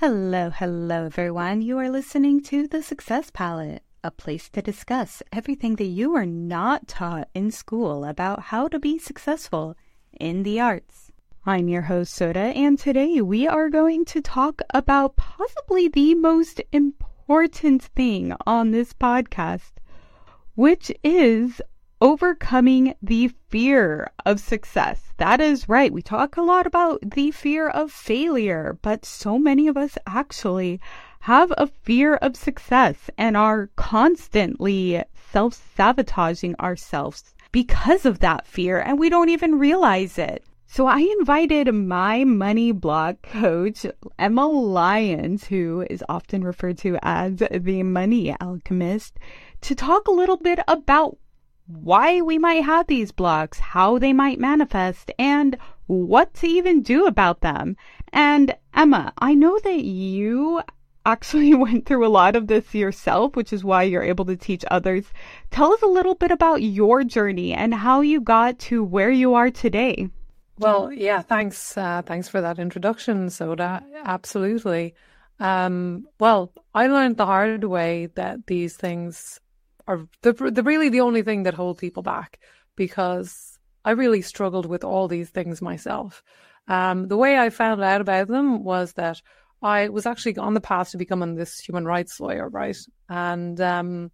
Hello, hello, everyone. You are listening to The Success Palette, a place to discuss everything that you are not taught in school about how to be successful in the arts. I'm your host, Soda, and today we are going to talk about possibly the most important thing on this podcast, which is overcoming the fear of success. That is right. We talk a lot about the fear of failure, but so many of us actually have a fear of success and are constantly self sabotaging ourselves because of that fear, and we don't even realize it. So I invited my money block coach, Emma Lyons, who is often referred to as the money alchemist, to talk a little bit about why we might have these blocks, how they might manifest, and what to even do about them. And Emma, I know that you actually went through a lot of this yourself, which is why you're able to teach others. Tell us a little bit about your journey and how you got to where you are today. Well, yeah, thanks. Uh, thanks for that introduction, Soda. Absolutely. Um, well, I learned the hard way that these things are the, the really the only thing that hold people back because I really struggled with all these things myself. Um, the way I found out about them was that I was actually on the path to becoming this human rights lawyer, right? And um,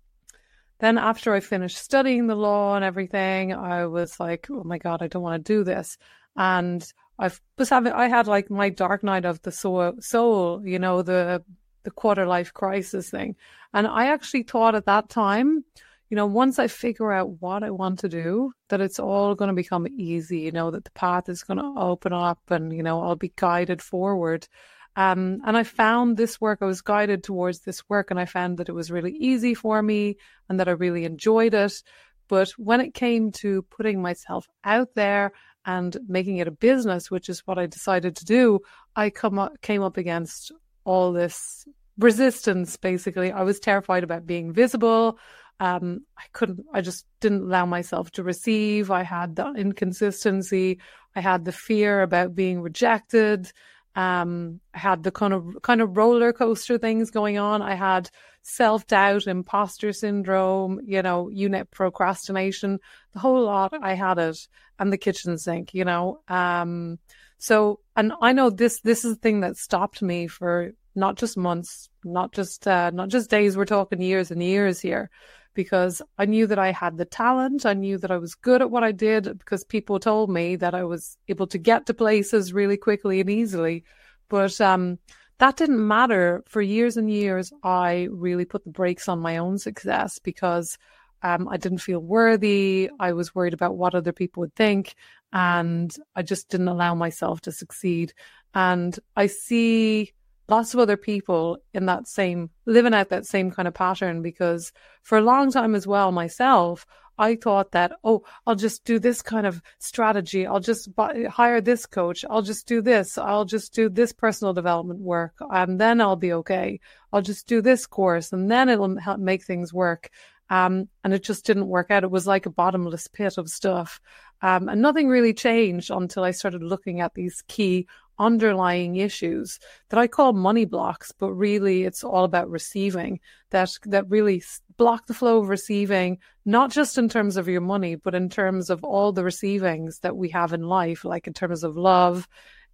then after I finished studying the law and everything, I was like, oh my God, I don't want to do this. And I was having, I had like my dark night of the soul, soul you know, the the quarter life crisis thing. And I actually thought at that time, you know, once I figure out what I want to do, that it's all going to become easy, you know, that the path is going to open up and, you know, I'll be guided forward. Um, and I found this work, I was guided towards this work, and I found that it was really easy for me and that I really enjoyed it. But when it came to putting myself out there and making it a business, which is what I decided to do, I come up, came up against all this resistance basically. I was terrified about being visible. Um, i couldn't i just didn't allow myself to receive. I had the inconsistency. I had the fear about being rejected. Um, i had the kind of kind of roller coaster things going on. I had self-doubt imposter syndrome you know unit procrastination the whole lot. I had it. And the kitchen sink you know? Um, so and i know this this is the thing that stopped me for not just months, not just uh, not just days. We're talking years and years here, because I knew that I had the talent. I knew that I was good at what I did because people told me that I was able to get to places really quickly and easily. But um, that didn't matter for years and years. I really put the brakes on my own success because um, I didn't feel worthy. I was worried about what other people would think, and I just didn't allow myself to succeed. And I see lots of other people in that same living out that same kind of pattern because for a long time as well myself I thought that oh I'll just do this kind of strategy. I'll just buy, hire this coach. I'll just do this. I'll just do this personal development work and then I'll be okay. I'll just do this course and then it'll help make things work. Um, and it just didn't work out. It was like a bottomless pit of stuff. Um, and nothing really changed until I started looking at these key underlying issues that I call money blocks, but really it's all about receiving that, that really block the flow of receiving, not just in terms of your money, but in terms of all the receivings that we have in life, like in terms of love,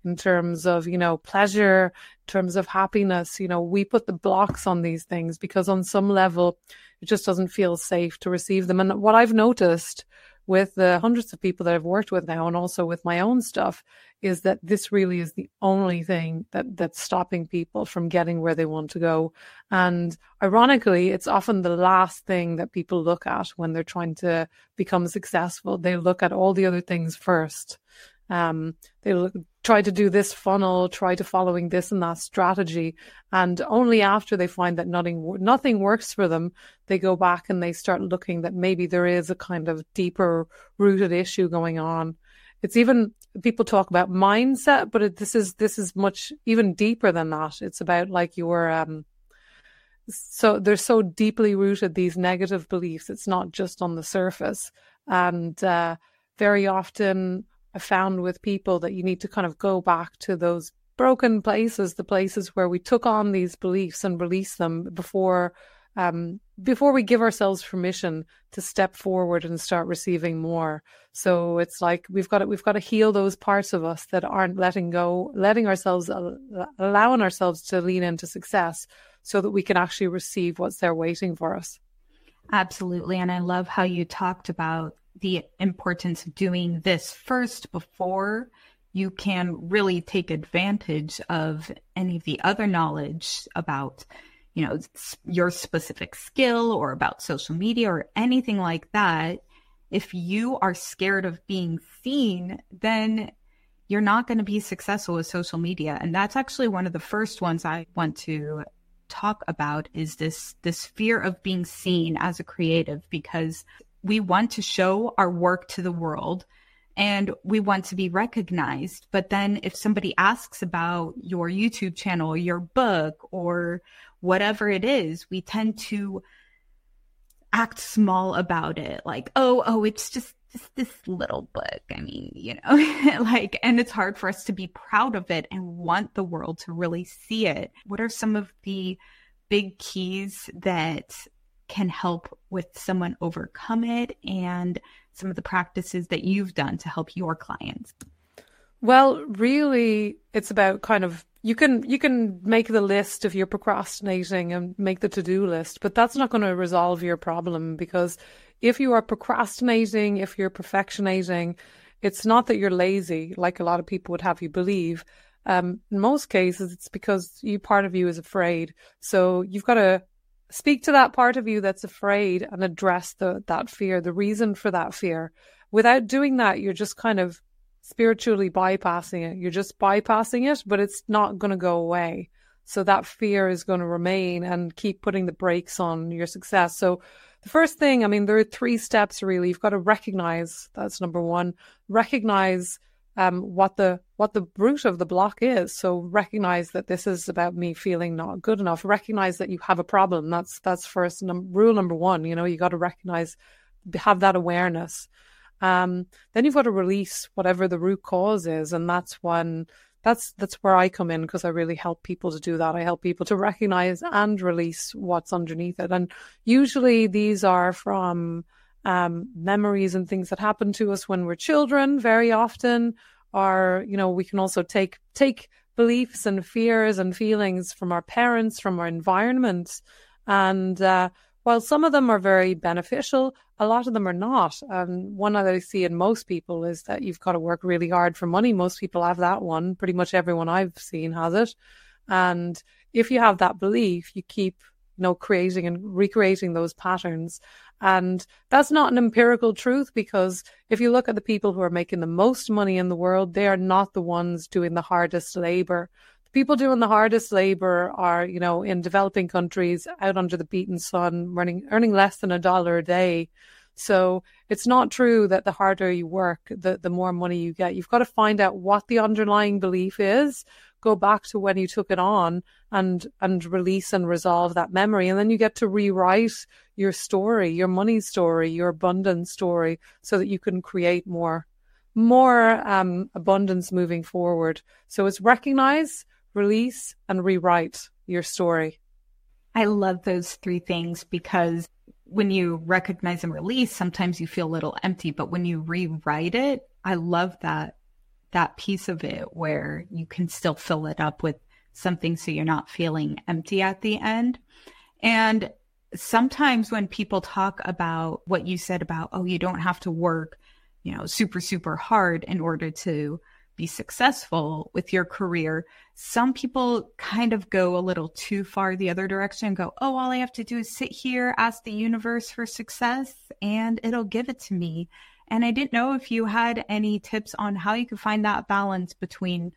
in terms of, you know, pleasure, in terms of happiness. You know, we put the blocks on these things because on some level, it just doesn't feel safe to receive them. And what I've noticed with the hundreds of people that I've worked with now and also with my own stuff is that this really is the only thing that that's stopping people from getting where they want to go. And ironically, it's often the last thing that people look at when they're trying to become successful. They look at all the other things first. Um, they try to do this funnel, try to following this and that strategy, and only after they find that nothing nothing works for them, they go back and they start looking that maybe there is a kind of deeper rooted issue going on. It's even people talk about mindset, but it, this is this is much even deeper than that. It's about like your um, so they're so deeply rooted these negative beliefs. It's not just on the surface, and uh, very often I found with people that you need to kind of go back to those broken places, the places where we took on these beliefs and release them before um, before we give ourselves permission to step forward and start receiving more. So it's like we've got to, we've got to heal those parts of us that aren't letting go, letting ourselves, allowing ourselves to lean into success so that we can actually receive what's there waiting for us. Absolutely. And I love how you talked about the importance of doing this first before you can really take advantage of any of the other knowledge about you know your specific skill or about social media or anything like that. If you are scared of being seen then you're not going to be successful with social media. And that's actually one of the first ones i want to talk about is this this fear of being seen as a creative because we want to show our work to the world and we want to be recognized. But then if somebody asks about your YouTube channel, your book, or whatever it is, we tend to act small about it. Like, oh, oh, it's just, just this little book. I mean, you know, like, and it's hard for us to be proud of it and want the world to really see it. What are some of the big keys that can help with someone overcome it and some of the practices that you've done to help your clients? Well, really, it's about kind of you can you can make the list if you're procrastinating and make the to-do list, but that's not going to resolve your problem because if you are procrastinating, if you're perfectionating, it's not that you're lazy, like a lot of people would have you believe. Um, in most cases, it's because you part of you is afraid. So you've got to speak to that part of you that's afraid and address the that fear, the reason for that fear. Without doing that, you're just kind of spiritually bypassing it. You're just bypassing it, but it's not going to go away. So that fear is going to remain and keep putting the brakes on your success. So the first thing, I mean, there are three steps really. You've got to recognize that's number one. Recognize um, what the what the root of the block is. So recognize that this is about me feeling not good enough. Recognize that you have a problem. That's that's first num- rule number one. You know, you got to recognize, have that awareness. Um, then you've got to release whatever the root cause is, and that's when that's that's where I come in because I really help people to do that. I help people to recognize and release what's underneath it, and usually these are from um, memories and things that happen to us when we're children very often or you know we can also take take beliefs and fears and feelings from our parents from our environment. And uh, while some of them are very beneficial a lot of them are not. And one that i see in most people is that you've got to work really hard for money. Most people have that one. Pretty much everyone i've seen has it. And if you have that belief you keep you know creating and recreating those patterns and that's not an empirical truth because if you look at the people who are making the most money in the world, they are not the ones doing the hardest labor. The people doing the hardest labor are, you know, in developing countries out under the beaten sun, earning, earning less than a dollar a day. So it's not true that the harder you work, the, the more money you get. You've got to find out what the underlying belief is, go back to when you took it on and and release and resolve that memory. And then you get to rewrite your story your money story your abundance story so that you can create more more um, abundance moving forward. So it's recognize release and rewrite your story. I love those three things because when you recognize and release sometimes you feel a little empty but when you rewrite it i love that that piece of it where you can still fill it up with something so you're not feeling empty at the end. And sometimes when people talk about what you said about, oh, you don't have to work, you know, super, super hard in order to be successful with your career, some people kind of go a little too far the other direction and go, oh, all I have to do is sit here, ask the universe for success, and it'll give it to me. And I didn't know if you had any tips on how you could find that balance between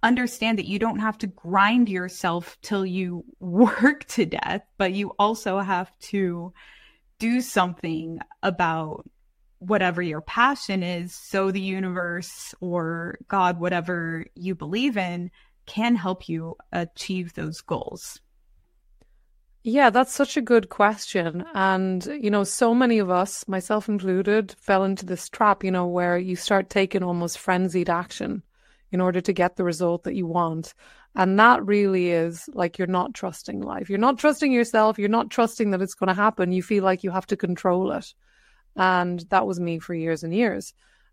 understand that you don't have to grind yourself till you work to death, but you also have to do something about whatever your passion is so the universe or God, whatever you believe in, can help you achieve those goals. Yeah, that's such a good question. And, you know, so many of us, myself included, fell into this trap, you know, where you start taking almost frenzied action. in order to get the result that you want. And that really is like you're not trusting life. You're not trusting yourself. You're not trusting that it's going to happen. You feel like you have to control it. And that was me for years and years.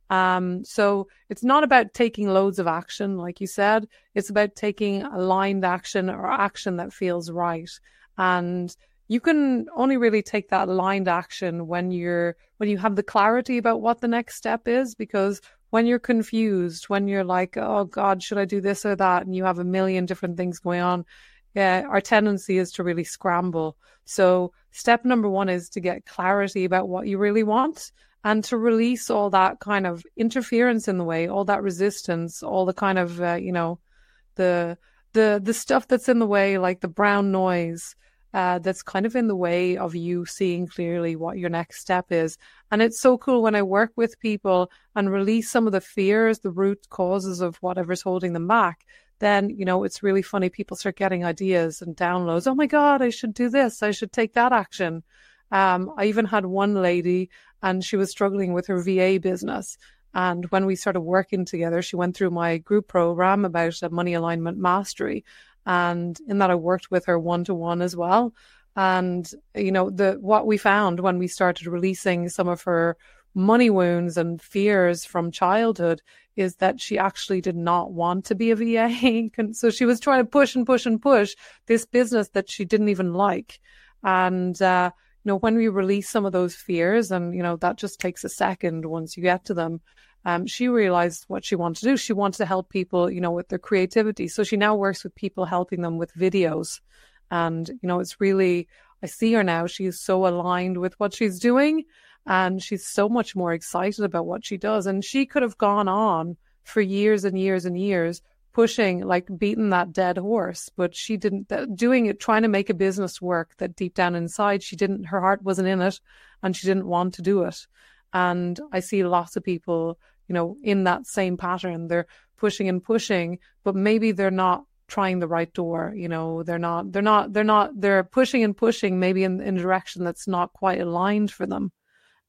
Um, so it's not about taking loads of action, like you said. It's about taking aligned action or action that feels right. And you can only really take that aligned action when you're when you have the clarity about what the next step is because when you're confused when you're like oh god should i do this or that? and you have a million different things going on yeah our tendency is to really scramble. So step number 1 is to get clarity about what you really want and to release all that kind of interference in the way all that resistance all the kind of uh, you know the the the stuff that's in the way like the brown noise uh, that's kind of in the way of you seeing clearly what your next step is. And it's so cool when I work with people and release some of the fears, the root causes of whatever's holding them back. Then, you know, it's really funny. People start getting ideas and downloads. Oh my God, I should do this. I should take that action. Um, I even had one lady and she was struggling with her VA business. And when we started working together, she went through my group program about money alignment mastery. And in that, I worked with her one to one as well. And, you know, the, what we found when we started releasing some of her money wounds and fears from childhood is that she actually did not want to be a VA. so she was trying to push and push and push this business that she didn't even like. And, uh, you know, when we release some of those fears, and, you know, that just takes a second once you get to them, um, she realized what she wanted to do. She wanted to help people, you know, with their creativity. So she now works with people, helping them with videos. And, you know, it's really, I see her now. She's so aligned with what she's doing and she's so much more excited about what she does. And she could have gone on for years and years and years pushing, like beating that dead horse, but she didn't, doing it, trying to make a business work that deep down inside, she didn't, her heart wasn't in it and she didn't want to do it. And I see lots of people you know, in that same pattern. They're pushing and pushing, but maybe they're not trying the right door. You know, they're not, they're not, they're not, they're pushing and pushing maybe in, in a direction that's not quite aligned for them.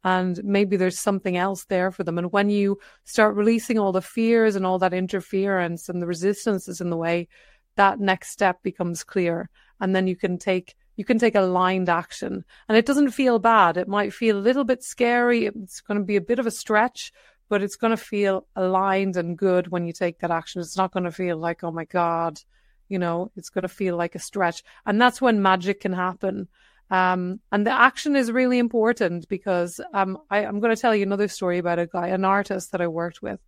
And maybe there's something else there for them. And when you start releasing all the fears and all that interference and the resistances in the way, that next step becomes clear. And then you can take you can take aligned action. And it doesn't feel bad. It might feel a little bit scary. It's going to be a bit of a stretch, but it's going to feel aligned and good when you take that action. It's not going to feel like, oh my God, you know, it's going to feel like a stretch. And that's when magic can happen. Um, and the action is really important because um, I, am going to tell you another story about a guy, an artist that I worked with.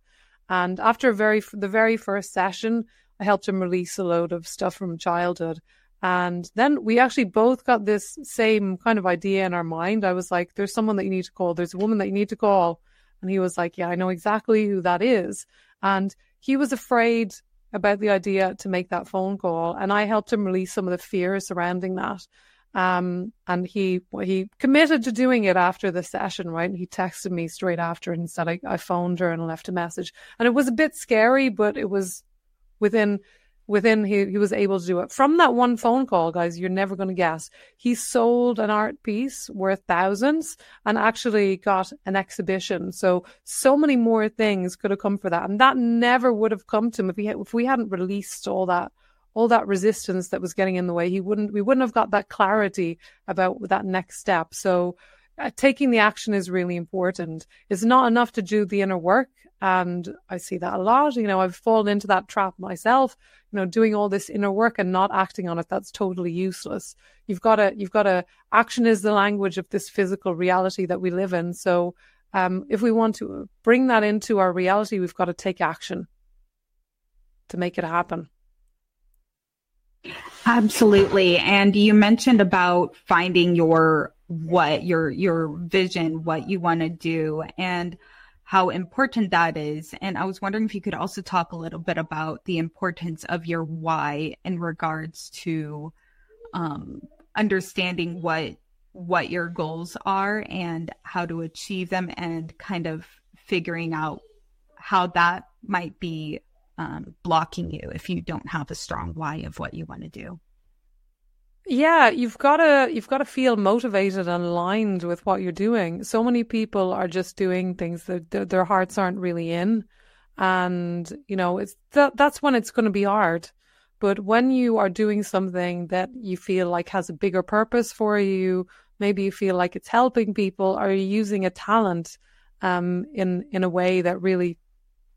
And after very the very first session, I helped him release a load of stuff from childhood. And then we actually both got this same kind of idea in our mind. I was like, there's someone that you need to call. There's a woman that you need to call. And he was like, Yeah, I know exactly who that is. And he was afraid about the idea to make that phone call. And I helped him release some of the fear surrounding that. Um, and he he committed to doing it after the session, right? And he texted me straight after and said I, I phoned her and left a message. And it was a bit scary, but it was within within he, he was able to do it. From that one phone call guys you're never going to guess. He sold an art piece worth thousands and actually got an exhibition. So so many more things could have come for that. And that never would have come to him if, he, if we hadn't released all that all that resistance that was getting in the way. He wouldn't we wouldn't have got that clarity about that next step. So uh, taking the action is really important. It's not enough to do the inner work. And I see that a lot. You know, I've fallen into that trap myself, you know, doing all this inner work and not acting on it. That's totally useless. You've got to, you've got to, action is the language of this physical reality that we live in. So, um, if we want to bring that into our reality, we've got to take action to make it happen. Absolutely. And you mentioned about finding your what your your vision, what you want to do and how important that is. And I was wondering if you could also talk a little bit about the importance of your why in regards to um, understanding what what your goals are and how to achieve them and kind of figuring out how that might be um, blocking you if you don't have a strong why of what you want to do. Yeah, you've got to you've got to feel motivated and aligned with what you're doing. So many people are just doing things that th- their hearts aren't really in, and you know it's that that's when it's going to be hard but when you are doing something that you feel like has a bigger purpose for you maybe you feel like it's helping people or you're using a talent um, in in a way that really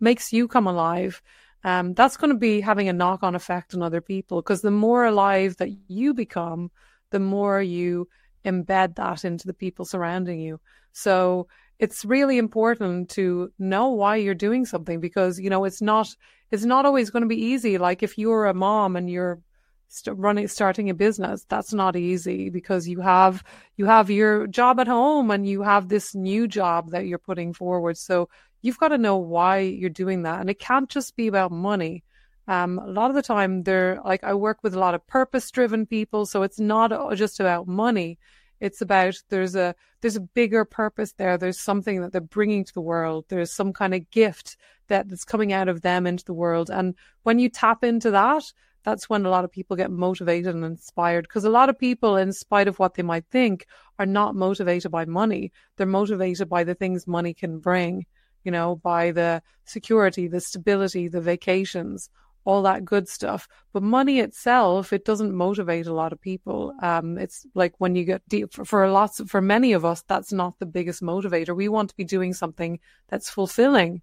makes you come alive um, that's going to be having a knock on effect on other people because the more alive that you become the more you embed that into the people surrounding you. So it's really important to know why you're doing something because you know it's not it's not always going to be easy. Like if you're a mom and you're st- running starting a business that's not easy because you have you have your job at home and you have this new job that you're putting forward so you've got to know why you're doing that and it can't just be about money um, a lot of the time they're like i work with a lot of purpose driven people so it's not just about money it's about there's a there's a bigger purpose there. There's something that they're bringing to the world. There's some kind of gift that, that's coming out of them into the world. And when you tap into that, that's when a lot of people get motivated and inspired. Because a lot of people, in spite of what they might think, are not motivated by money. They're motivated by the things money can bring, you know, by the security, the stability, the vacations, all that good stuff. But money itself, it doesn't motivate a lot of people. Um, it's like when you get deep for, for lots for many of us, that's not the biggest motivator. We want to be doing something that's fulfilling.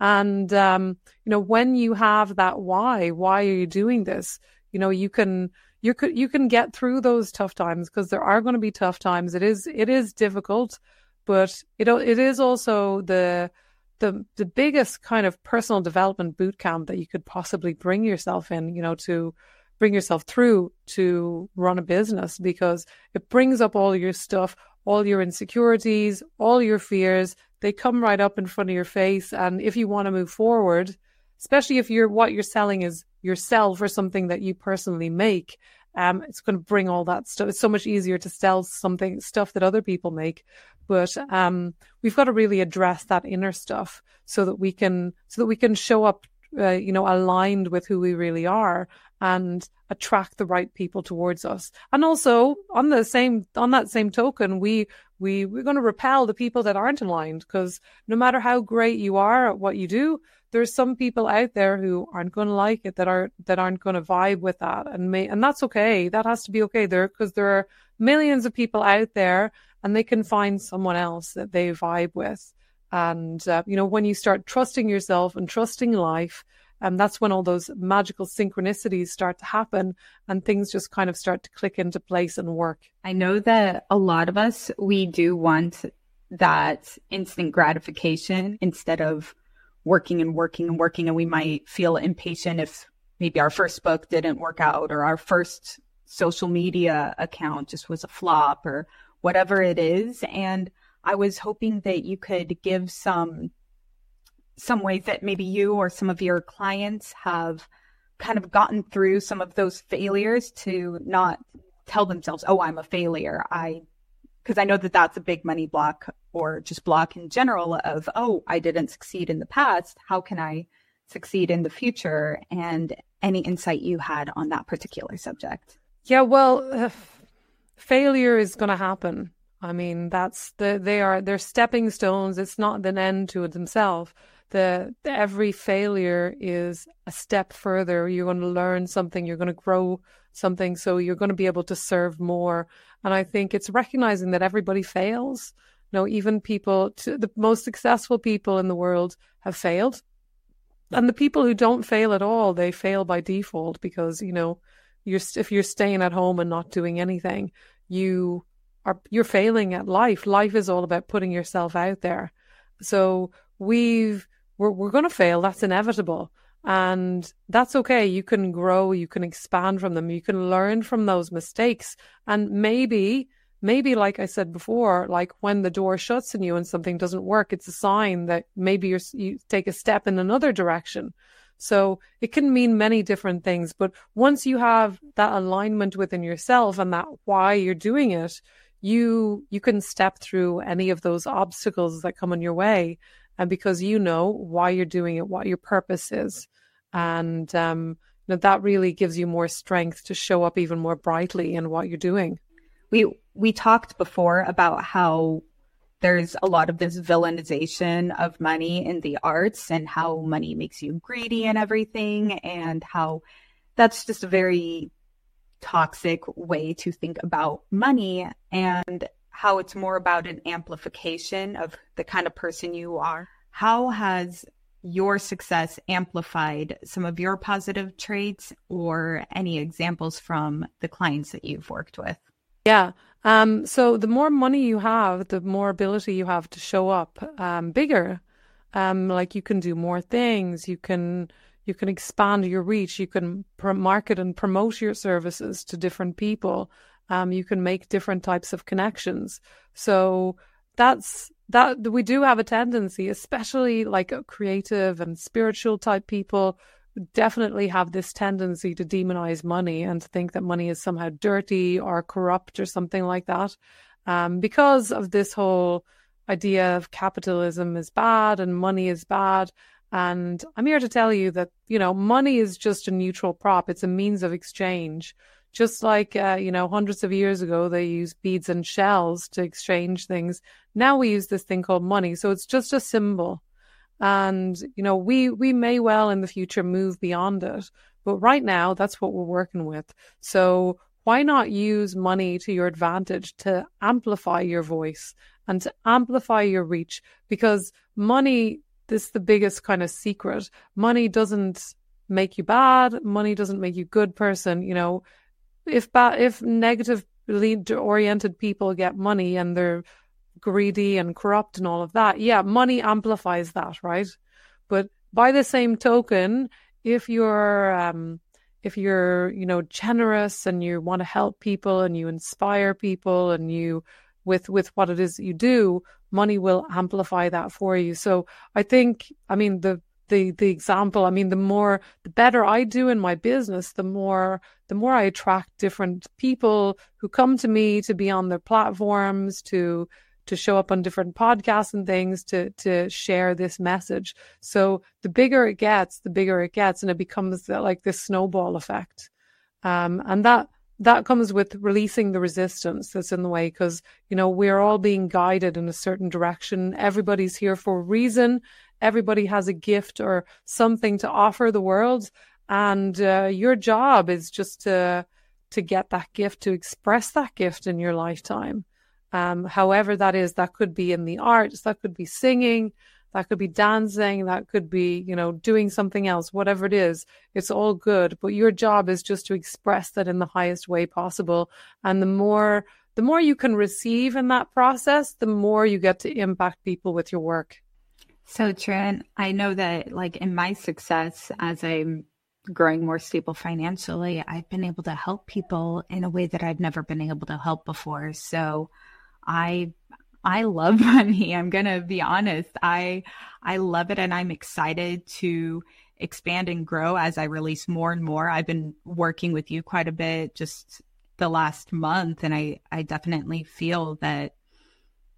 And, um, you know, when you have that why, why are you doing this? You know, you can, you could, you can get through those tough times because there are going to be tough times. It is, it is difficult, but it, it is also the, the the biggest kind of personal development boot camp that you could possibly bring yourself in, you know, to bring yourself through to run a business because it brings up all your stuff, all your insecurities, all your fears. They come right up in front of your face. And if you want to move forward, especially if you're what you're selling is yourself or something that you personally make, um, it's going to bring all that stuff. It's so much easier to sell something, stuff that other people make. But um, we've got to really address that inner stuff so that we can so that we can show up, uh, you know, aligned with who we really are and attract the right people towards us. And also on the same on that same token, we we we're going to repel the people that aren't aligned because no matter how great you are at what you do, there's some people out there who aren't going to like it that are that aren't going to vibe with that and may and that's okay. That has to be okay there because there are millions of people out there and they can find someone else that they vibe with. And, uh, you know, when you start trusting yourself and trusting life, and that's when all those magical synchronicities start to happen and things just kind of start to click into place and work. I know that a lot of us, we do want that instant gratification instead of working and working and working. And we might feel impatient if maybe our first book didn't work out or our first social media account just was a flop or whatever it is. And I was hoping that you could give some some ways that maybe you or some of your clients have kind of gotten through some of those failures to not tell themselves, "Oh, I'm a failure." I because I know that that's a big money block or just block in general of, "Oh, I didn't succeed in the past. How can I succeed in the future?" And any insight you had on that particular subject. Yeah, well, uh, failure is going to happen. I mean, that's the they are they're stepping stones. It's not an end to themselves. The, the every failure is a step further. You're going to learn something. You're going to grow something. So you're going to be able to serve more. And I think it's recognizing that everybody fails. You know, even people, the most successful people in the world have failed. And the people who don't fail at all, they fail by default because, you know, you're if you're staying at home and not doing anything, you are you're failing at life. Life is all about putting yourself out there. So we've we're we're going to fail. That's inevitable. And that's okay. You can grow, you can expand from them, you can learn from those mistakes. And maybe, maybe, like I said before, like when the door shuts on you and something doesn't work, it's a sign that maybe you're, you take a step in another direction. So it can mean many different things. But once you have that alignment within yourself and that why you're doing it, you you can step through any of those obstacles that come in your way and because you know why you're doing it what your purpose is. And um you know, that really gives you more strength to show up even more brightly in what you're doing. We we talked before about how there's a lot of this villainization of money in the arts and how money makes you greedy and everything, and how that's just a very toxic way to think about money. And how it's more about an amplification of the kind of person you are. How has your success amplified some of your positive traits or any examples from the clients that you've worked with? Yeah. Um, so the more money you have, the more ability you have to show up um, bigger. Um, like you can do more things. You can you can expand your reach. You can pr- market and promote your services to different people. Um, you can make different types of connections. So that's that we do have a tendency, especially like creative and spiritual type people, definitely have this tendency to demonize money and to think that money is somehow dirty or corrupt or something like that. Um, because of this whole idea of capitalism is bad and money is bad. And I'm here to tell you that, you know, money is just a neutral prop. It's a means of exchange. Just like, uh, you know, hundreds of years ago, they used beads and shells to exchange things. Now we use this thing called money. So it's just a symbol. And, you know, we, we may well in the future move beyond it. But right now, that's what we're working with. So why not use money to your advantage to amplify your voice and to amplify your reach? Because money, this is the biggest kind of secret. Money doesn't make you bad. Money doesn't make you good person. You know, if ba- if negative lead oriented people get money and they're greedy and corrupt and all of that, yeah, money amplifies that, right? But by the same token, if you're um, if you're you know generous and you want to help people and you inspire people and you with with what it is that you do, money will amplify that for you. So I think, I mean, the the the example i mean the more the better i do in my business the more the more i attract different people who come to me to be on their platforms to to show up on different podcasts and things to to share this message. So the bigger it gets the bigger it gets and it becomes like this snowball effect. Um, and that that comes with releasing the resistance that's in the way because you know we're all being guided in a certain direction. Everybody's here for a reason everybody has a gift or something to offer the world. And uh, your job is just to to get that gift to express that gift in your lifetime. Um, however that is that could be in the arts that could be singing that could be dancing that could be you know doing something else whatever it is it's all good. But your job is just to express that in the highest way possible. And the more the more you can receive in that process the more you get to impact people with your work so true. And I know that, like, in my success as I'm growing more stable financially, I've been able to help people in a way that I've never been able to help before. So I I love money. I'm going to be honest. I I love it and I'm excited to expand and grow as I release more and more. I've been working with you quite a bit just the last month and I I definitely feel that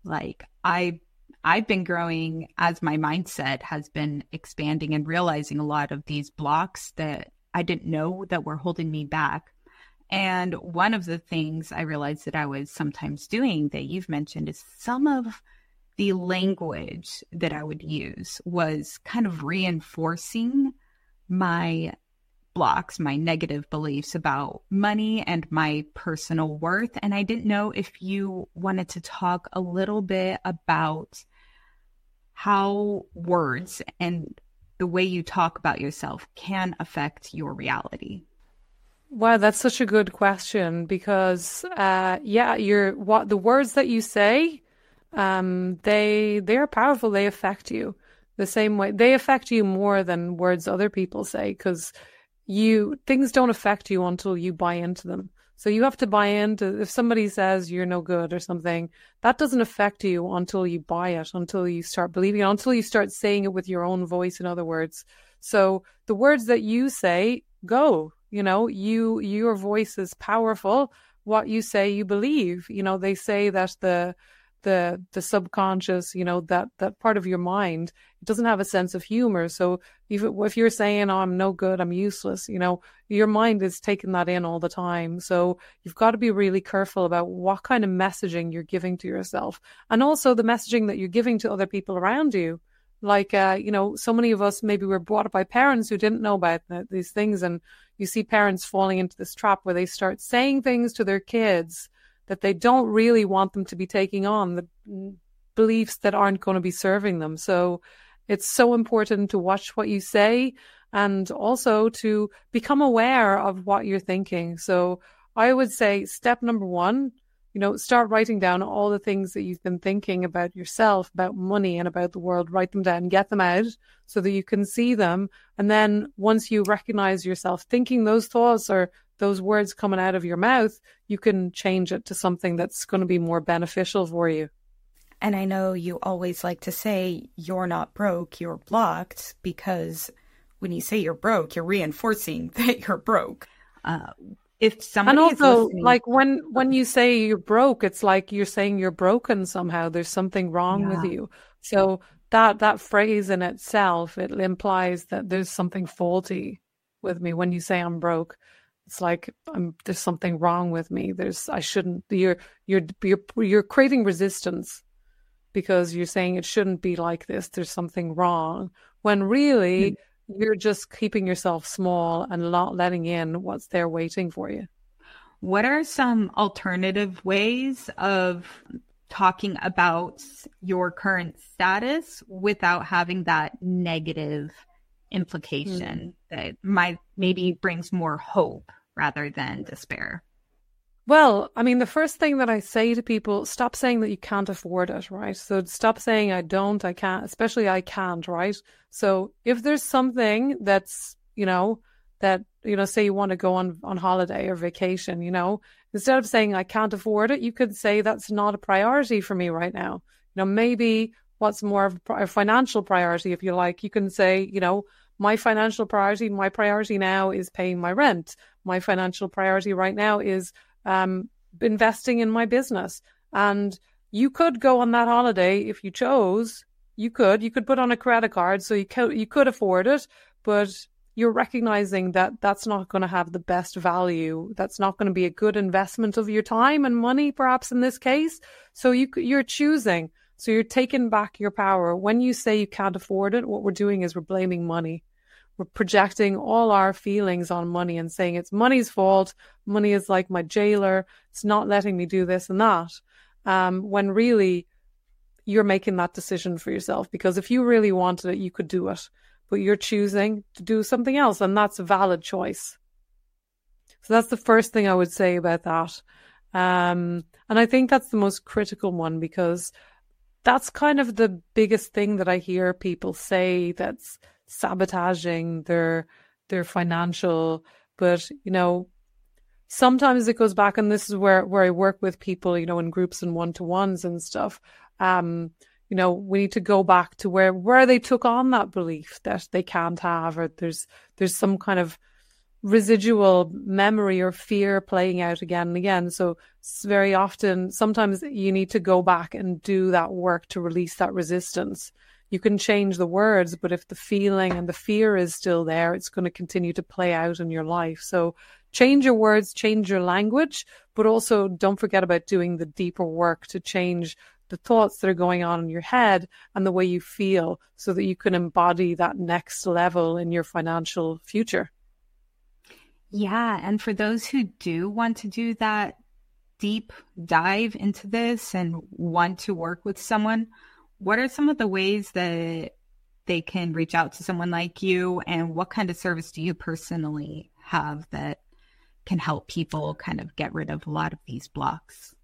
like I I've been growing as my mindset has been expanding and realizing a lot of these blocks that I didn't know that were holding me back. And one of the things I realized that I was sometimes doing that you've mentioned is some of the language that I would use was kind of reinforcing my blocks, my negative beliefs about money and my personal worth. And I didn't know if you wanted to talk a little bit about how words and the way you talk about yourself can affect your reality. Wow, that's such a good question because, uh, yeah, you're what the words that you say, um, they they are powerful. They affect you the same way. They affect you more than words other people say because you things don't affect you until you buy into them. So you have to buy into if somebody says you're no good or something, that doesn't affect you until you buy it, until you start believing it, until you start saying it with your own voice, in other words. So the words that you say go, you know, you your voice is powerful. What you say you believe. You know, they say that the the the subconscious, you know, that that part of your mind, it doesn't have a sense of humor. So if if you're saying, "Oh, I'm no good, I'm useless," you know, your mind is taking that in all the time. So you've got to be really careful about what kind of messaging you're giving to yourself, and also the messaging that you're giving to other people around you. Like, uh, you know, so many of us maybe were brought up by parents who didn't know about these things, and you see parents falling into this trap where they start saying things to their kids that they don't really want them to be taking on the beliefs that aren't going to be serving them. So it's so important to watch what you say and also to become aware of what you're thinking. So I would say step number one, you know, start writing down all the things that you've been thinking about yourself, about money and about the world. Write them down, get them out so that you can see them. And then once you recognize yourself thinking those thoughts or those words coming out of your mouth, you can change it to something that's going to be more beneficial for you. And I know you always like to say you're not broke, you're blocked, because when you say you're broke, you're reinforcing that you're broke. Uh, if somebody and also like when when you say you're broke, it's like you're saying you're broken somehow. There's something wrong yeah. with you. So that that phrase in itself it implies that there's something faulty with me when you say I'm broke it's like I'm, there's something wrong with me. There's I shouldn't. You're you're you're you're creating resistance because you're saying it shouldn't be like this. There's something wrong when really mm-hmm. You're just keeping yourself small and not letting in what's there waiting for you. What are some alternative ways of talking about your current status without having that negative implication mm-hmm. that might maybe brings more hope rather than despair? Well, I mean, the first thing that I say to people, stop saying that you can't afford it, right? So stop saying I don't, I can't, especially I can't, right? So if there's something that's, you know, that, you know, say you want to go on, on holiday or vacation, you know, instead of saying I can't afford it, you could say that's not a priority for me right now. You know, maybe what's more of a financial priority, if you like, you can say, you know, my financial priority, my priority now is paying my rent. My financial priority right now is um, investing in my business. And you could go on that holiday if you chose. You could. You could put on a credit card, so you could you could afford it, but you're recognizing that that's not going to have the best value. That's not going to be a good investment of your time and money, perhaps in this case. So you you're choosing. So you're taking back your power. When you say you can't afford it, what we're doing is we're blaming money we're projecting all our feelings on money and saying it's money's fault. Money is like my jailer. It's not letting me do this and that. Um, when really you're making that decision for yourself because if you really wanted it, you could do it, but you're choosing to do something else and that's a valid choice. So that's the first thing I would say about that. Um, and I think that's the most critical one because that's kind of the biggest thing that I hear people say that's sabotaging their their financial but you know sometimes it goes back and this is where where I work with people you know in groups and one-to-ones and stuff um you know we need to go back to where where they took on that belief that they can't have or there's there's some kind of residual memory or fear playing out again and again. So very often sometimes you need to go back and do that work to release that resistance you can change the words, but if the feeling and the fear is still there, it's going to continue to play out in your life. So change your words, change your language, but also don't forget about doing the deeper work to change the thoughts that are going on in your head and the way you feel so that you can embody that next level in your financial future. Yeah. And for those who do want to do that deep dive into this and want to work with someone, what are some of the ways that they can reach out to someone like you? And what kind of service do you personally have that can help people kind of get rid of a lot of these blocks?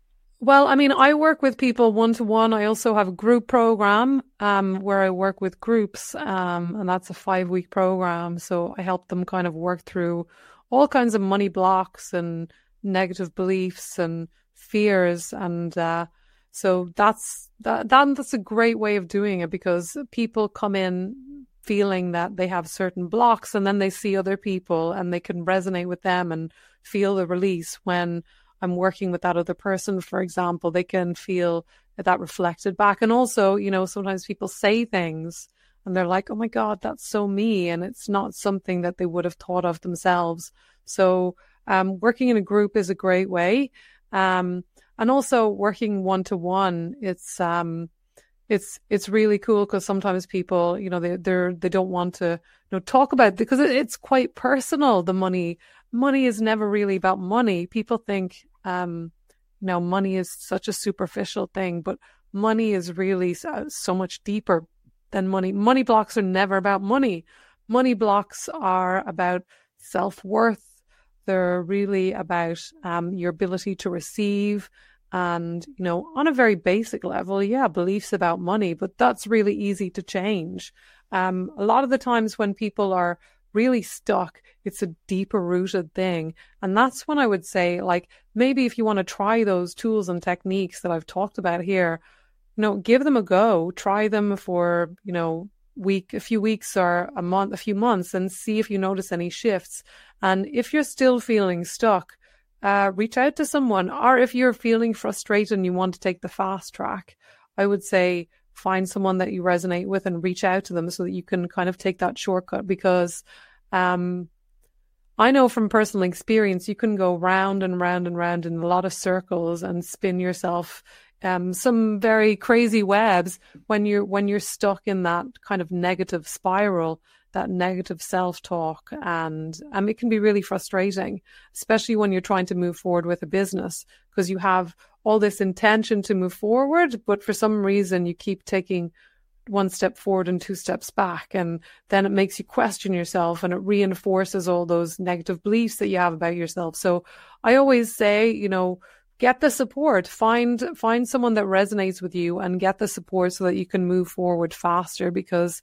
Well i mean i work with people one to one i also have a group program um, where i work with groups um, and that's a five week program. So i help them kind of work through all kinds of money blocks and negative beliefs and fears and uh, so that's that, that that's a great way of doing it because people come in feeling that they have certain blocks and then they see other people and they can resonate with them and feel the release when I'm working with that other person, for example, they can feel that reflected back. And also, you know, sometimes people say things and they're like, oh my God, that's so me. And it's not something that they would have thought of themselves. So, um, working in a group is a great way. Um, and also working one to one, it's, um, it's it's really cool because sometimes people you know they they're they don't want to you know talk about because it's quite personal the money. Money is never really about money. People think um you know money is such a superficial thing but money is really so, so much deeper than money. Money blocks are never about money. Money blocks are about self-worth they're really about um, your ability to receive and, you know, on a very basic level, yeah, beliefs about money, but that's really easy to change. Um, a lot of the times when people are really stuck, it's a deeper rooted thing. And that's when I would say, like, maybe if you want to try those tools and techniques that I've talked about here, you know, give them a go, try them for, you know, week, a few weeks or a month, a few months and see if you notice any shifts. And if you're still feeling stuck, uh, reach out to someone. Or if you're feeling frustrated and you want to take the fast track, I would say find someone that you resonate with and reach out to them so that you can kind of take that shortcut because um, I know from personal experience you can go round and round and round in a lot of circles and spin yourself um, some very crazy webs when you're when you're stuck in that kind of negative spiral that negative self talk. And um, it can be really frustrating, especially when you're trying to move forward with a business because you have all this intention to move forward, but for some reason you keep taking one step forward and two steps back. And then it makes you question yourself and it reinforces all those negative beliefs that you have about yourself. So I always say, you know, get the support. Find find someone that resonates with you and get the support so that you can move forward faster because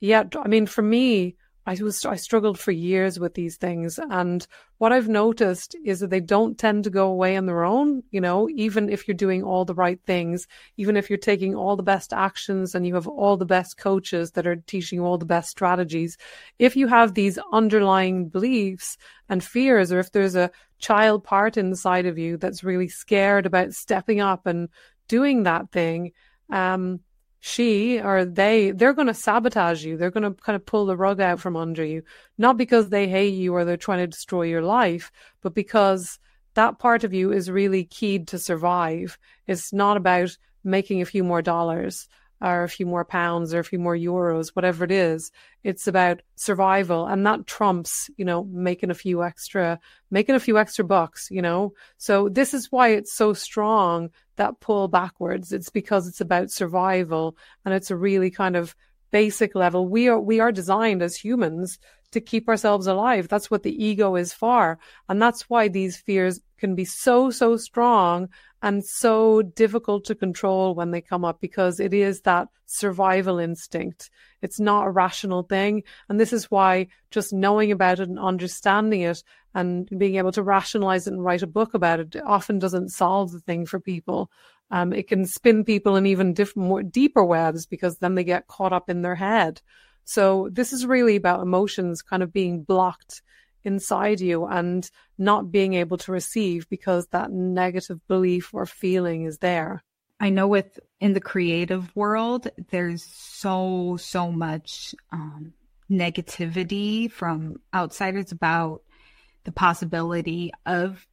yeah, I mean, for me, I was I struggled for years with these things, and what I've noticed is that they don't tend to go away on their own. You know, even if you're doing all the right things, even if you're taking all the best actions and you have all the best coaches that are teaching you all the best strategies, if you have these underlying beliefs and fears, or if there's a child part inside of you that's really scared about stepping up and doing that thing, um, she or they, they're going to sabotage you. They're going to kind of pull the rug out from under you, not because they hate you or they're trying to destroy your life, but because that part of you is really keyed to survive. It's not about making a few more dollars or a few more pounds or a few more euros, whatever it is. It's about survival. And that trumps, you know, making a few extra, making a few extra bucks, you know? So this is why it's so strong, that pull backwards. It's because it's about survival and it's a really kind of basic level. We are, we are designed as humans to keep ourselves alive. That's what the ego is for. And that's why these fears can be so, so strong and so difficult to control when they come up because it is that survival instinct. It's not a rational thing. And this is why just knowing about it and understanding it and being able to rationalize it and write a book about it often doesn't solve the thing for people. Um, it can spin people in even different, more deeper webs because then they get caught up in their head. So this is really about emotions kind of being blocked inside you and not being able to receive because that negative belief or feeling is there. I know with in the creative world, there's so, so much um, negativity from outsiders about the possibility of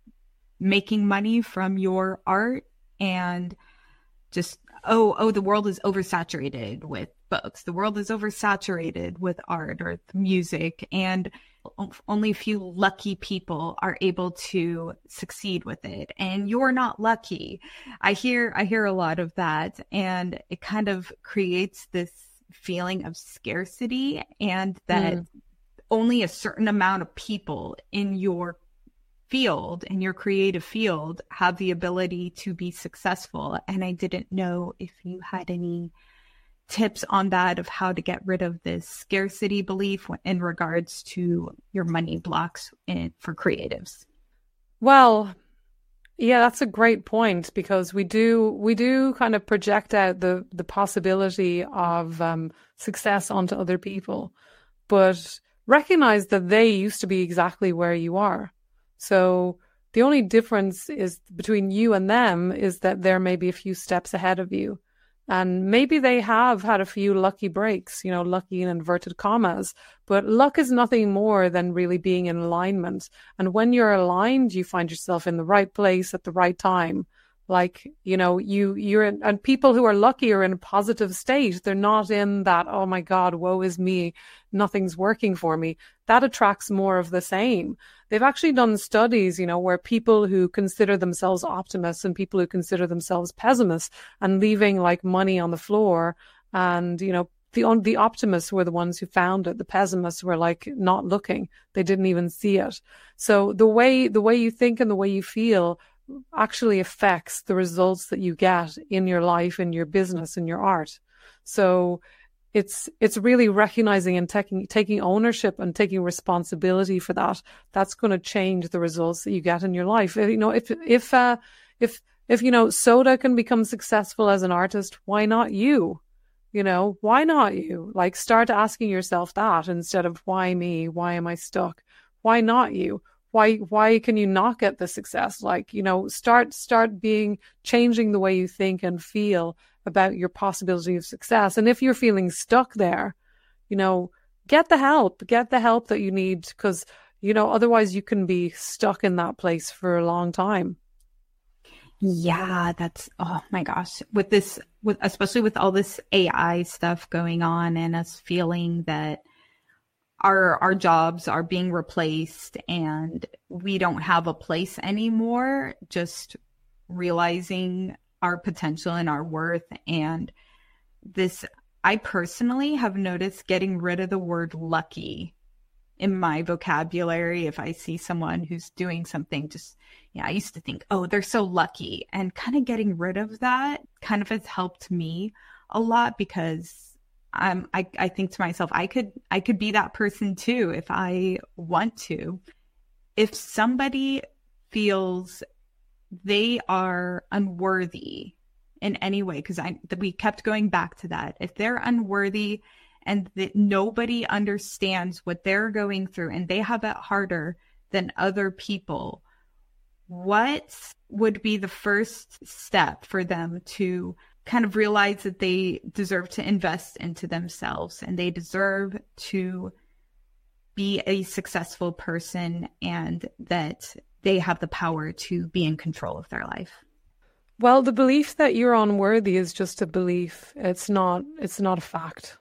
making money from your art and just, oh, oh, the world is oversaturated with books. The world is oversaturated with art or music. And only a few lucky people are able to succeed with it and you're not lucky i hear i hear a lot of that and it kind of creates this feeling of scarcity and that mm. only a certain amount of people in your field in your creative field have the ability to be successful and i didn't know if you had any tips on that of how to get rid of this scarcity belief in regards to your money blocks in, for creatives? Well, yeah, that's a great point because we do we do kind of project out the the possibility of um, success onto other people, but recognize that they used to be exactly where you are. So The only difference is between you and them is that they're maybe a few steps ahead of you. And maybe they have had a few lucky breaks, you know, lucky in inverted commas. But luck is nothing more than really being in alignment. And when you're aligned, you find yourself in the right place at the right time. Like, you know, you, you're in, and people who are lucky are in a positive state. They're not in that, oh my God, woe is me. Nothing's working for me. That attracts more of the same. They've actually done studies, you know, where people who consider themselves optimists and people who consider themselves pessimists and leaving like money on the floor and, you know, the the optimists were the ones who found it. The pessimists were like not looking; they didn't even see it. So the way the way you think and the way you feel actually affects the results that you get in your life, in your business, in your art. So it's it's really recognizing and taking taking ownership and taking responsibility for that. That's going to change the results that you get in your life. You know, if if uh, if if you know Soda can become successful as an artist, why not you? You know, why not you? Like start asking yourself that instead of why me? Why am I stuck? Why not you? why why can you not get the success like you know start start being changing the way you think and feel about your possibility of success. And if you're feeling stuck there you know get the help get the help that you need because you know otherwise you can be stuck in that place for a long time. Yeah that's oh my gosh. With this with especially with all this ai stuff going on and us feeling that our our jobs are being replaced and we don't have a place anymore just realizing our potential and our worth and this I personally have noticed getting rid of the word lucky in my vocabulary if I see someone who's doing something just yeah, I used to think, "Oh, they're so lucky." And kind of getting rid of that kind of has helped me a lot because um, I, I think to myself, I could, I could be that person too if I want to. If somebody feels they are unworthy in any way, because I, we kept going back to that. If they're unworthy and that nobody understands what they're going through and they have it harder than other people, what would be the first step for them to kind of realize that they deserve to invest into themselves and they deserve to be a successful person and that they have the power to be in control of their life. Well, the belief that you're unworthy is just a belief. It's not it's not a fact.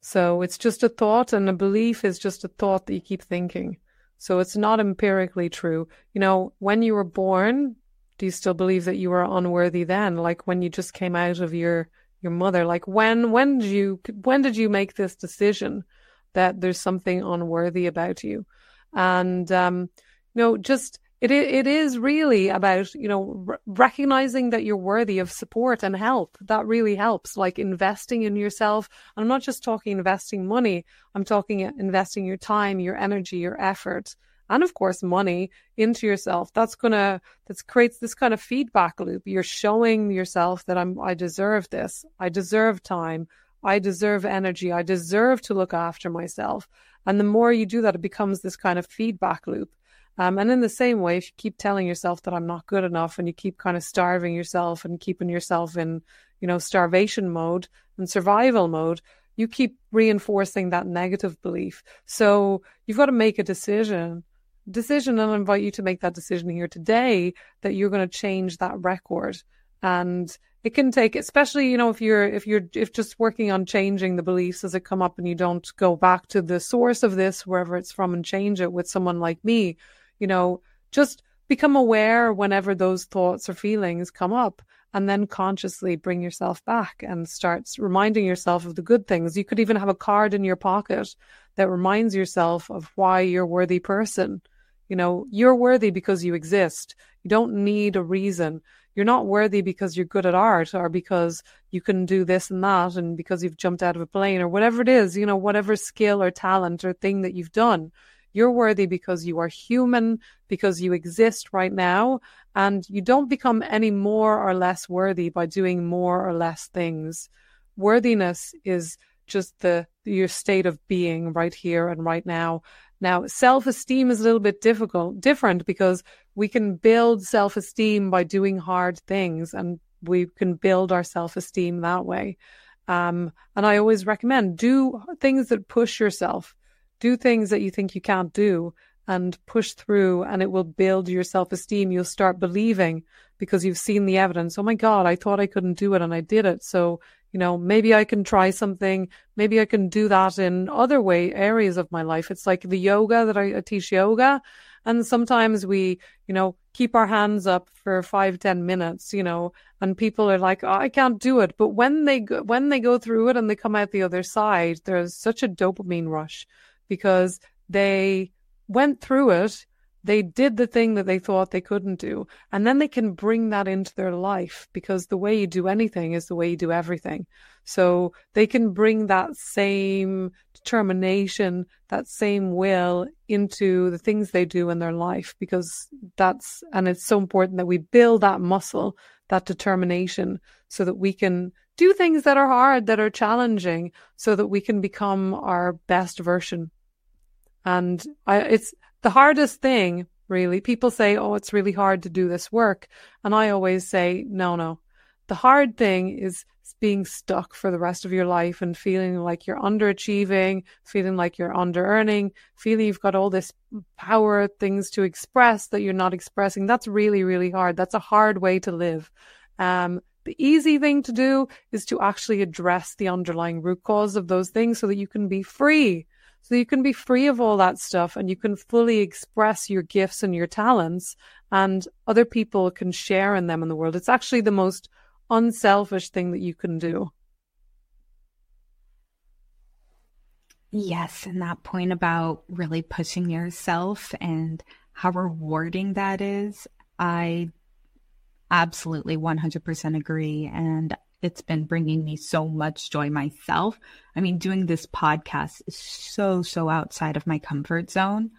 So it's just a thought and a belief is just a thought that you keep thinking. So it's not empirically true. You know, when you were born, do you still believe that you were unworthy then like when you just came out of your your mother like when when did you when did you make this decision that there's something unworthy about you and um you know just it it is really about you know r- recognizing that you're worthy of support and help. That really helps like investing in yourself. And i'm not just talking investing money. I'm talking investing your time your energy your effort and of course money into yourself. That's gonna that creates this kind of feedback loop. You're showing yourself that i'm i deserve this. I deserve time. I deserve energy. I deserve to look after myself. And the more you do that it becomes this kind of feedback loop um, and in the same way if you keep telling yourself that i'm not good enough and you keep kind of starving yourself and keeping yourself in you know starvation mode and survival mode you keep reinforcing that negative belief. So you've got to make a decision decision and I invite you to make that decision here today that you're going to change that record. And it can take especially you know if you're if you're if just working on changing the beliefs as it come up and you don't go back to the source of this wherever it's from and change it with someone like me you know just become aware whenever those thoughts or feelings come up and then consciously bring yourself back and start reminding yourself of the good things you could even have a card in your pocket that reminds yourself of why you're a worthy person you know, you're worthy because you exist. You don't need a reason. You're not worthy because you're good at art or because you can do this and that and because you've jumped out of a plane or whatever it is, you know, whatever skill or talent or thing that you've done. You're worthy because you are human, because you exist right now, and you don't become any more or less worthy by doing more or less things. Worthiness is just the your state of being right here and right now. Now, self esteem is a little bit difficult, different because we can build self esteem by doing hard things and we can build our self esteem that way. Um, and I always recommend do things that push yourself, do things that you think you can't do and push through and it will build your self esteem. You'll start believing because you've seen the evidence. Oh my God, I thought I couldn't do it and I did it. So, you know, maybe I can try something. Maybe I can do that in other way areas of my life. It's like the yoga that I, I teach yoga. And sometimes we, you know, keep our hands up for five, ten minutes, you know, and people are like, oh, I can't do it. But when they go, when they go through it and they come out the other side, there's such a dopamine rush because they went through it. They did the thing that they thought they couldn't do. And then they can bring that into their life because the way you do anything is the way you do everything. So they can bring that same determination, that same will into the things they do in their life because that's, and it's so important that we build that muscle, that determination so that we can do things that are hard, that are challenging, so that we can become our best version and I, it's the hardest thing, really. People say, oh, it's really hard to do this work. And I always say, no, no. The hard thing is being stuck for the rest of your life and feeling like you're underachieving, feeling like you're under earning, feeling you've got all this power, things to express that you're not expressing. That's really, really hard. That's a hard way to live. Um, the easy thing to do is to actually address the underlying root cause of those things so that you can be free so you can be free of all that stuff and you can fully express your gifts and your talents and other people can share in them in the world. It's actually the most unselfish thing that you can do. Yes, and that point about really pushing yourself and how rewarding that is, I absolutely 100% agree. And it's been bringing me so much joy myself. I mean, doing this podcast is so, so outside of my comfort zone,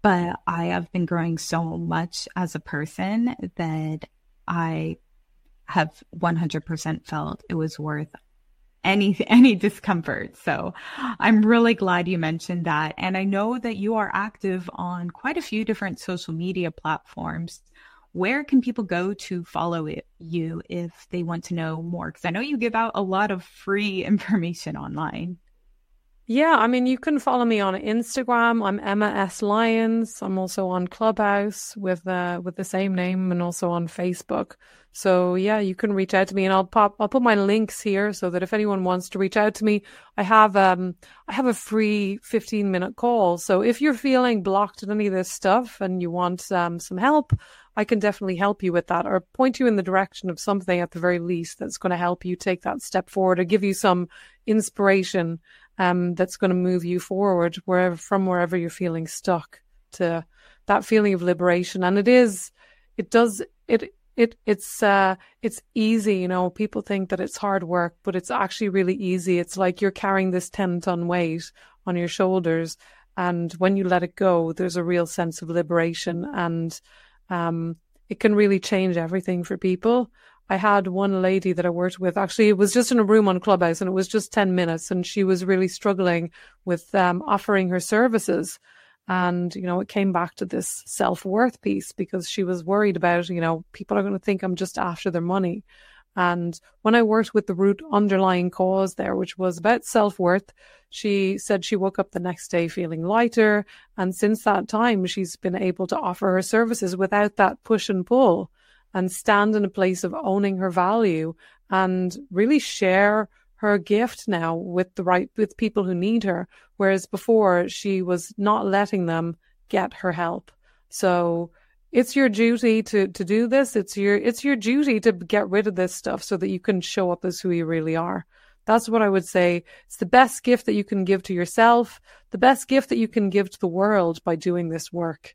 but I have been growing so much as a person that I have 100% felt it was worth any any discomfort. So I'm really glad you mentioned that and I know that you are active on quite a few different social media platforms where can people go to follow it, you if they want to know more? Because I know you give out a lot of free information online. Yeah, I mean, you can follow me on Instagram. I'm Emma S Lyons. I'm also on Clubhouse with uh, with the same name, and also on Facebook. So yeah, you can reach out to me, and I'll pop. I'll put my links here so that if anyone wants to reach out to me, I have um I have a free 15 minute call. So if you're feeling blocked in any of this stuff and you want um some help, I can definitely help you with that or point you in the direction of something at the very least that's going to help you take that step forward or give you some inspiration um, that's going to move you forward wherever from wherever you're feeling stuck to that feeling of liberation. And it is, it does, it, it it's uh it's easy you know people think that it's hard work but it's actually really easy it's like you're carrying this 10 ton weight on your shoulders and when you let it go there's a real sense of liberation and um, it can really change everything for people. I had one lady that I worked with. Actually, it was just in a room on Clubhouse, and it was just ten minutes, and she was really struggling with um, offering her services. And you know, it came back to this self worth piece because she was worried about, you know, people are going to think I'm just after their money. And when I worked with the root underlying cause there, which was about self worth, she said she woke up the next day feeling lighter. And since that time, she's been able to offer her services without that push and pull and stand in a place of owning her value and really share her gift now with the right, with people who need her. Whereas before she was not letting them get her help. So it's your duty to to do this. It's your it's your duty to get rid of this stuff so that you can show up as who you really are. That's what i would say. It's the best gift that you can give to yourself the best gift that you can give to the world by doing this work.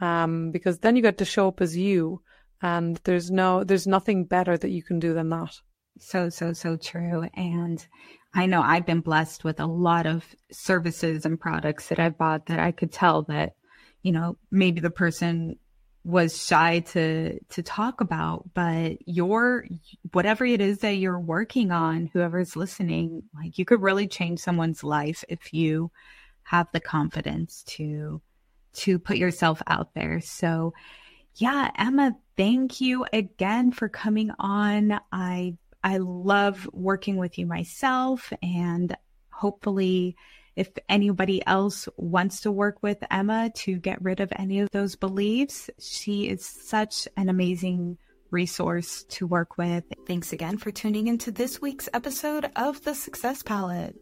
Um, because then you get to show up as you and there's no there's nothing better that you can do than that. So so so true. And I know I've been blessed with a lot of services and products that I've bought that I could tell that, you know, maybe the person was shy to to talk about but your whatever it is that you're working on whoever's listening like you could really change someone's life if you have the confidence to to put yourself out there so Yeah, Emma, thank you again for coming on. I I love working with you myself and hopefully if anybody else wants to work with Emma to get rid of any of those beliefs, she is such an amazing resource to work with. Thanks again for tuning into this week's episode of The Success Palette.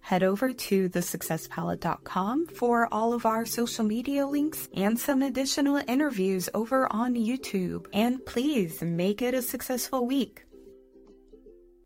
Head over to thesuccesspalette.com for all of our social media links and some additional interviews over on YouTube. And please make it a successful week.